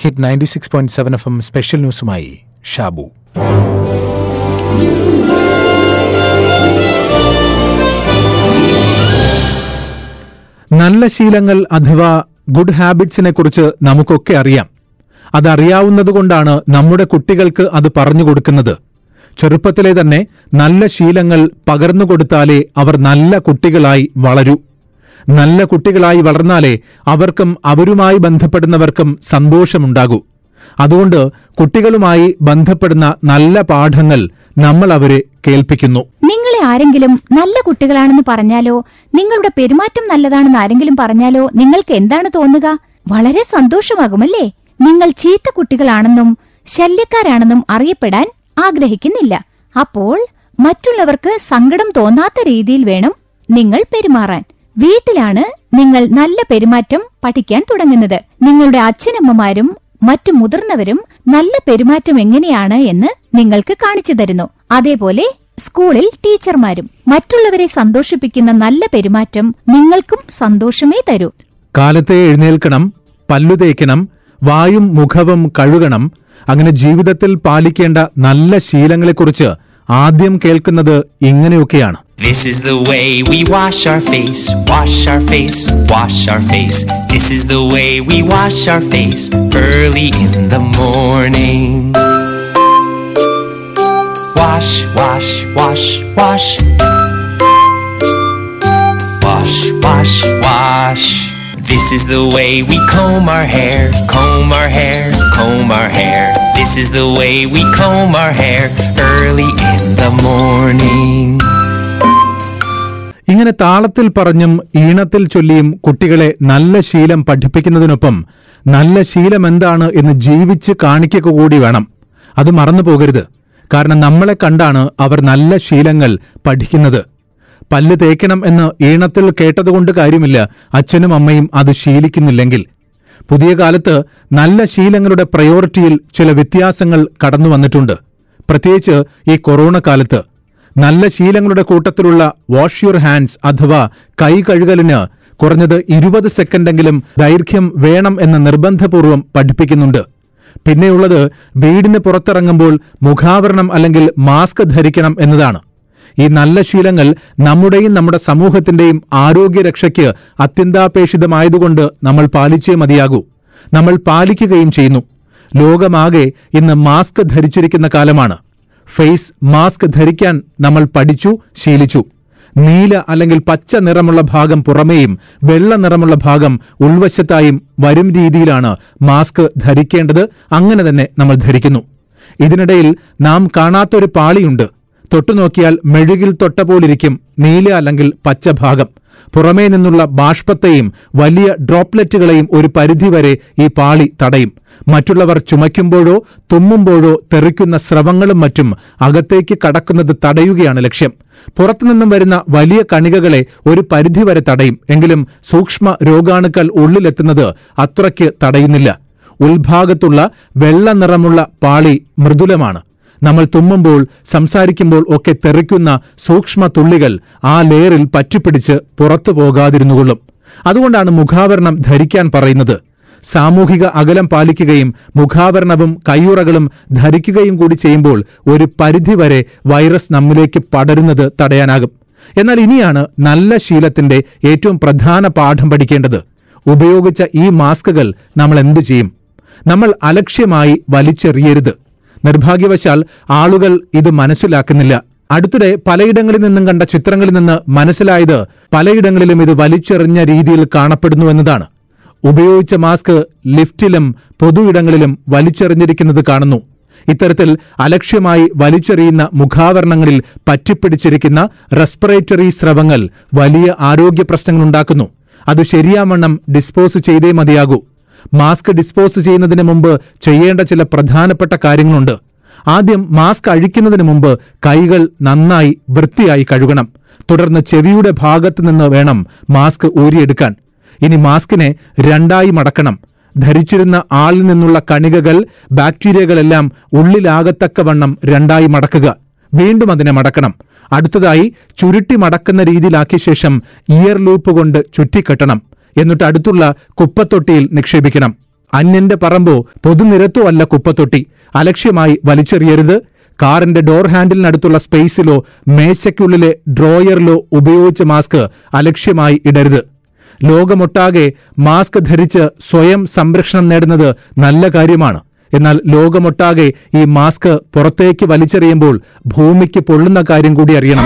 Hit ninety six point seven F M special ന്യൂസുമായി Shabu. നല്ല ശീലങ്ങൾ അഥവാ ഗുഡ് ഹാബിറ്റ്സിനെ കുറിച്ച് നമുക്കൊക്കെ അറിയാം. അതറിയാവുന്നതുകൊണ്ടാണ് നമ്മുടെ കുട്ടികൾക്ക് അത് പറഞ്ഞു കൊടുക്കുന്നത്. ചെറുപ്പത്തിലെ തന്നെ നല്ല ശീലങ്ങൾ പകർന്നു കൊടുത്താലേ അവർ നല്ല കുട്ടികളായി വളരൂ. നല്ല കുട്ടികളായി വളർന്നാലേ അവർക്കും അവരുമായി ബന്ധപ്പെടുന്നവർക്കും സന്തോഷമുണ്ടാകൂ. അതുകൊണ്ട് കുട്ടികളുമായി ബന്ധപ്പെടുന്ന നല്ല പാഠങ്ങൾ നമ്മൾ അവരെ കേൾപ്പിക്കുന്നു. നിങ്ങളെ ആരെങ്കിലും നല്ല കുട്ടികളാണെന്ന് പറഞ്ഞാലോ നിങ്ങളുടെ പെരുമാറ്റം നല്ലതാണെന്ന് ആരെങ്കിലും പറഞ്ഞാലോ നിങ്ങൾക്ക് എന്താണ് തോന്നുക? വളരെ സന്തോഷമാകുമല്ലേ? നിങ്ങൾ ചീത്ത കുട്ടികളാണെന്നും ശല്യക്കാരാണെന്നും അറിയപ്പെടാൻ ആഗ്രഹിക്കുന്നില്ല. അപ്പോൾ മറ്റുള്ളവർക്ക് സങ്കടം തോന്നാത്ത രീതിയിൽ വേണം നിങ്ങൾ പെരുമാറാൻ. വീട്ടിലാണ് നിങ്ങൾ നല്ല പെരുമാറ്റം പഠിക്കാൻ തുടങ്ങുന്നത്. നിങ്ങളുടെ അച്ഛനമ്മമാരും മറ്റു മുതിർന്നവരും നല്ല പെരുമാറ്റം എങ്ങനെയാണ് എന്ന് നിങ്ങൾക്ക് കാണിച്ചു തരുന്നു. അതേപോലെ സ്കൂളിൽ ടീച്ചർമാരും മറ്റുള്ളവരെ സന്തോഷിപ്പിക്കുന്ന നല്ല പെരുമാറ്റം നിങ്ങൾക്കും സന്തോഷമേ തരൂ. കാലത്തെ എഴുന്നേൽക്കണം പല്ലു തേക്കണം വായും മുഖവും കഴുകണം. അങ്ങനെ ജീവിതത്തിൽ പാലിക്കേണ്ട നല്ല ശീലങ്ങളെക്കുറിച്ച് ആദ്യം കേൾക്കുന്നത് ഇങ്ങനെയൊക്കെയാണ്. This is the way we wash our face, wash our face, wash our face. This is the way we wash our face early in the morning. Wash, wash, wash, wash. Wash, wash, wash. This is the way we comb our hair, comb our hair, comb our hair. This is the way we comb our hair early in the morning. ഇങ്ങനെ താളത്തിൽ പറഞ്ഞും ഈണത്തിൽ ചൊല്ലിയും കുട്ടികളെ നല്ല ശീലം പഠിപ്പിക്കുന്നതിനൊപ്പം നല്ല ശീലം എന്താണ് എന്ന് ജീവിച്ച് കാണിക്കുക കൂടി വേണം. അത് മറന്നു പോകരുത്. കാരണം നമ്മളെ കണ്ടാണ് അവർ നല്ല ശീലങ്ങൾ പഠിക്കുന്നത്. പല്ല് തേക്കണം എന്ന് ഈണത്തിൽ കേട്ടതുകൊണ്ട് കാര്യമില്ല. അച്ഛനും അമ്മയും അത് ശീലിക്കുന്നില്ലെങ്കിൽ. പുതിയ കാലത്ത് നല്ല ശീലങ്ങളുടെ പ്രയോറിറ്റിയിൽ ചില വ്യത്യാസങ്ങൾ കടന്നു വന്നിട്ടുണ്ട്. പ്രത്യേകിച്ച് ഈ കൊറോണ കാലത്ത്. നല്ല ശീലങ്ങളുടെ കൂട്ടത്തിലുള്ള വാഷ് യുവർ ഹാൻഡ്സ് അഥവാ കൈ കഴുകലിന് കുറഞ്ഞത് ഇരുപത് സെക്കൻഡെങ്കിലും ദൈർഘ്യം വേണം എന്ന് നിർബന്ധപൂർവം പഠിപ്പിക്കുന്നുണ്ട്. പിന്നെയുള്ളത് വീടിന് പുറത്തിറങ്ങുമ്പോൾ മുഖാവരണം അല്ലെങ്കിൽ മാസ്ക് ധരിക്കണം എന്നതാണ്. ഈ നല്ല ശീലങ്ങൾ നമ്മുടെയും നമ്മുടെ സമൂഹത്തിന്റെയും ആരോഗ്യരക്ഷയ്ക്ക് അത്യന്താപേക്ഷിതമായതുകൊണ്ട് നമ്മൾ പാലിച്ചേ മതിയാകൂ. നമ്മൾ പാലിക്കുകയും ചെയ്യുന്നു. ലോകമാകെ ഇന്ന് മാസ്ക് ധരിച്ചിരിക്കുന്ന കാലമാണ്. ഫേസ് മാസ്ക് ധരിക്കാൻ നമ്മൾ പഠിച്ചു ശീലിച്ചു. നീല അല്ലെങ്കിൽ പച്ച നിറമുള്ള ഭാഗം പുറമേയും വെള്ള നിറമുള്ള ഭാഗം ഉൾവശത്തായും വരും രീതിയിലാണ് മാസ്ക് ധരിക്കേണ്ടത്. അങ്ങനെ തന്നെ നമ്മൾ ധരിക്കുന്നു. ഇതിനിടയിൽ നാം കാണാത്തൊരു പാളിയുണ്ട്. തൊട്ടുനോക്കിയാൽ മെഴുകിൽ തൊട്ട പോലിരിക്കും നീല അല്ലെങ്കിൽ പച്ച ഭാഗം. പുറമേ നിന്നുള്ള ബാഷ്പത്തെയും വലിയ ഡ്രോപ്ലെറ്റുകളെയും ഒരു പരിധിവരെ ഈ പാളി തടയും. മറ്റുള്ളവർ ചുമയ്ക്കുമ്പോഴോ തുമ്മുമ്പോഴോ തെറിക്കുന്ന സ്രവങ്ങളും മറ്റും അകത്തേക്ക് കടക്കുന്നത് തടയുകയാണ് ലക്ഷ്യം. പുറത്തുനിന്നും വരുന്ന വലിയ കണികകളെ ഒരു പരിധിവരെ തടയും. എങ്കിലും സൂക്ഷ്മ രോഗാണുക്കൾ ഉള്ളിലെത്തുന്നത് അത്രയ്ക്ക് തടയുന്നില്ല. ഉൾഭാഗത്തുള്ള വെള്ള നിറമുള്ള പാളി മൃദുലമാണ്. നമ്മൾ തുമ്മുമ്പോൾ സംസാരിക്കുമ്പോൾ ഒക്കെ തെറിക്കുന്ന സൂക്ഷ്മ തുള്ളികൾ ആ ലെയറിൽ പറ്റിപ്പിടിച്ച് പുറത്തു പോകാതിരുന്നുകൊള്ളും. അതുകൊണ്ടാണ് മുഖാവരണം ധരിക്കാൻ പറയുന്നത്. സാമൂഹിക അകലം പാലിക്കുകയും മുഖാവരണവും കയ്യുറകളും ധരിക്കുകയും കൂടി ചെയ്യുമ്പോൾ ഒരു പരിധിവരെ വൈറസ് നമ്മിലേക്ക് പടരുന്നത് തടയാനാകും. എന്നാൽ ഇനിയാണ് നല്ല ശീലത്തിന്റെ ഏറ്റവും പ്രധാന പാഠം പഠിക്കേണ്ടത്. ഉപയോഗിച്ച ഈ മാസ്കുകൾ നമ്മൾ എന്തു ചെയ്യും? നമ്മൾ അലക്ഷ്യമായി വലിച്ചെറിയരുത്. നിർഭാഗ്യവശാൽ ആളുകൾ ഇത് മനസ്സിലാക്കുന്നില്ല. അടുത്തിടെ പലയിടങ്ങളിൽ നിന്നും കണ്ട ചിത്രങ്ങളിൽ നിന്ന് മനസ്സിലായത് പലയിടങ്ങളിലും ഇത് വലിച്ചെറിഞ്ഞ രീതിയിൽ കാണപ്പെടുന്നു എന്നതാണ്. ഉപയോഗിച്ച മാസ്ക് ലിഫ്റ്റിലും പൊതുയിടങ്ങളിലും വലിച്ചെറിഞ്ഞിരിക്കുന്നത് കാണുന്നു. ഇത്തരത്തിൽ അലക്ഷ്യമായി വലിച്ചെറിയുന്ന മുഖാവരണങ്ങളിൽ പറ്റിപ്പിടിച്ചിരിക്കുന്ന റെസ്പിറേറ്ററി സ്രവങ്ങൾ വലിയ ആരോഗ്യ പ്രശ്നങ്ങളുണ്ടാക്കുന്നു അത് ശരിയാവണ്ണം ഡിസ്പോസ് ചെയ്തേ മതിയാകൂ. മാസ്ക് ഡിസ്പോസ് ചെയ്യുന്നതിന് മുമ്പ് ചെയ്യേണ്ട ചില പ്രധാനപ്പെട്ട കാര്യങ്ങളുണ്ട്. ആദ്യം മാസ്ക് അഴിക്കുന്നതിന് മുമ്പ് കൈകൾ നന്നായി വൃത്തിയായി കഴുകണം. തുടർന്ന് ചെവിയുടെ ഭാഗത്ത് നിന്ന് വേണം മാസ്ക് ഊരിയെടുക്കാൻ. ഇനി മാസ്കിനെ രണ്ടായി മടക്കണം. ധരിച്ചിരുന്ന ആളിൽ നിന്നുള്ള കണികകൾ ബാക്ടീരിയകളെല്ലാം ഉള്ളിലാകത്തക്കവണ്ണം രണ്ടായി മടക്കുക. വീണ്ടും അതിനെ മടക്കണം. അടുത്തതായി ചുരുട്ടി മടക്കുന്ന രീതിയിലാക്കിയ ശേഷം ഇയർ ലൂപ്പ് കൊണ്ട് ചുറ്റിക്കെട്ടണം. എന്നിട്ട് അടുത്തുള്ള കുപ്പത്തൊട്ടിയിൽ നിക്ഷേപിക്കണം. അന്യന്റെ പറമ്പോ പൊതുനിരത്തോ അല്ല കുപ്പത്തൊട്ടി. അലക്ഷ്യമായി വലിച്ചെറിയരുത്. കാറിന്റെ ഡോർ ഹാൻഡിലിനടുത്തുള്ള സ്പേസിലോ മേശയ്ക്കുള്ളിലെ ഡ്രോയറിലോ ഉപയോഗിച്ച മാസ്ക് അലക്ഷ്യമായി ഇടരുത്. ലോകമൊട്ടാകെ മാസ്ക് ധരിച്ച് സ്വയം സംരക്ഷണം നേടുന്നത് നല്ല കാര്യമാണ്. എന്നാൽ ലോകമൊട്ടാകെ ഈ മാസ്ക് പുറത്തേക്ക് വലിച്ചെറിയുമ്പോൾ ഭൂമിക്ക് പൊള്ളുന്ന കാര്യം കൂടി അറിയണം.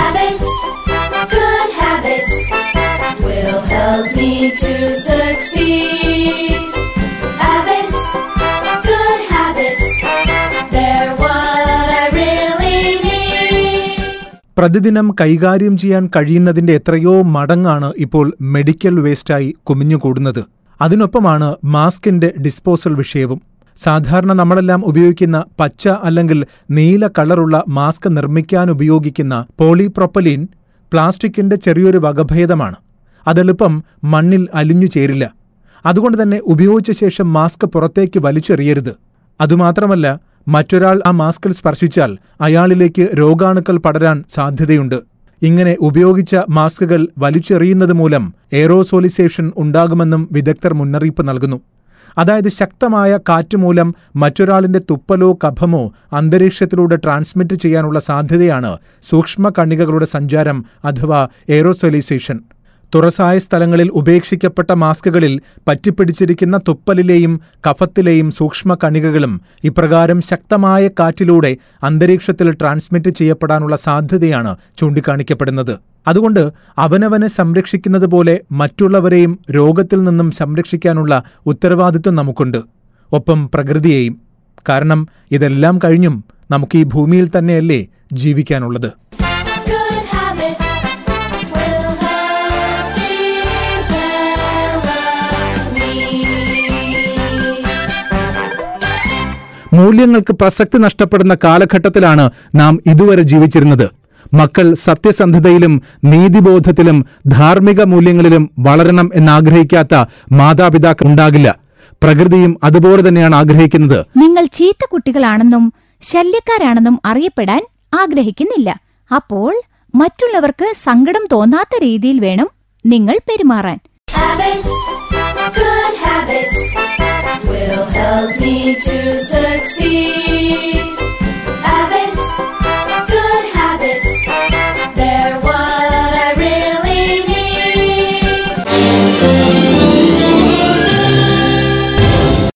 പ്രതിദിനം കൈകാര്യം ചെയ്യാൻ കഴിയുന്നതിന്റെ എത്രയോ മടങ്ങാണ് ഇപ്പോൾ മെഡിക്കൽ വേസ്റ്റായി കുമിഞ്ഞുകൂടുന്നത്. അതിനൊപ്പമാണ് മാസ്കിന്റെ ഡിസ്പോസൽ വിഷയവും. സാധാരണ നമ്മളെല്ലാം ഉപയോഗിക്കുന്ന പച്ച അല്ലെങ്കിൽ നീല കളറുള്ള മാസ്ക് നിർമ്മിക്കാൻ ഉപയോഗിക്കുന്ന പോളിപ്രൊപ്പലീൻ പ്ലാസ്റ്റിക്കിന്റെ ചെറിയൊരു വകഭേദമാണ്. അതെളുപ്പം മണ്ണിൽ അലിഞ്ഞു ചേരില്ല. അതുകൊണ്ട് തന്നെ ഉപയോഗിച്ച ശേഷം മാസ്ക് പുറത്തേക്ക് വലിച്ചെറിയരുത്. അതുമാത്രമല്ല മറ്റൊരാൾ ആ മാസ്കിൽ സ്പർശിച്ചാൽ അയാളിലേക്ക് രോഗാണുക്കൾ പടരാൻ സാധ്യതയുണ്ട്. ഇങ്ങനെ ഉപയോഗിച്ച മാസ്കുകൾ വലിച്ചെറിയുന്നത് മൂലം എയറോസോലിസേഷൻ ഉണ്ടാകുമെന്നും വിദഗ്ധർ മുന്നറിയിപ്പ് നൽകുന്നു. അതായത് ശക്തമായ കാറ്റ് മൂലം മറ്റൊരാളിന്റെ തുപ്പലോ കഫമോ അന്തരീക്ഷത്തിലൂടെ ട്രാൻസ്മിറ്റ് ചെയ്യാനുള്ള സാധ്യതയാണ് സൂക്ഷ്മ കണികകളുടെ സഞ്ചാരം അഥവാ എയറോസോലൈസേഷൻ. തുറസായ സ്ഥലങ്ങളിൽ ഉപേക്ഷിക്കപ്പെട്ട മാസ്കുകളിൽ പറ്റിപ്പിടിച്ചിരിക്കുന്ന തുപ്പലിലെയും കഫത്തിലെയും സൂക്ഷ്മ കണികകളും ഇപ്രകാരം ശക്തമായ കാറ്റിലൂടെ അന്തരീക്ഷത്തിൽ ട്രാൻസ്മിറ്റ് ചെയ്യപ്പെടാനുള്ള സാധ്യതയാണ് ചൂണ്ടിക്കാണിക്കപ്പെടുന്നത്. അതുകൊണ്ട് അവനവനെ സംരക്ഷിക്കുന്നത് പോലെ മറ്റുള്ളവരെയും രോഗത്തിൽ നിന്നും സംരക്ഷിക്കാനുള്ള ഉത്തരവാദിത്വം നമുക്കുണ്ട്. ഒപ്പം പ്രകൃതിയെയും. കാരണം ഇതെല്ലാം കഴിഞ്ഞും നമുക്ക് ഈ ഭൂമിയിൽ തന്നെയല്ലേ ജീവിക്കാനുള്ളത്. മൂല്യങ്ങൾക്ക് പ്രസക്തി നഷ്ടപ്പെടുന്ന കാലഘട്ടത്തിലാണ് നാം ഇതുവരെ ജീവിച്ചിരുന്നത്. മക്കൾ സത്യസന്ധതയിലും നീതിബോധത്തിലും ധാർമ്മിക മൂല്യങ്ങളിലും വളരണം എന്നാഗ്രഹിക്കാത്ത മാതാപിതാക്കൾ ഉണ്ടാകില്ല. പ്രകൃതിയും അതുപോലെ തന്നെയാണ് ആഗ്രഹിക്കുന്നത്. നിങ്ങൾ ചീത്ത കുട്ടികളാണെന്നും ശല്യക്കാരാണെന്നും അറിയപ്പെടാൻ ആഗ്രഹിക്കുന്നില്ല. അപ്പോൾ മറ്റുള്ളവർക്ക് സങ്കടം തോന്നാത്ത രീതിയിൽ വേണം നിങ്ങൾ പെരുമാറാൻ. Will help me to succeed.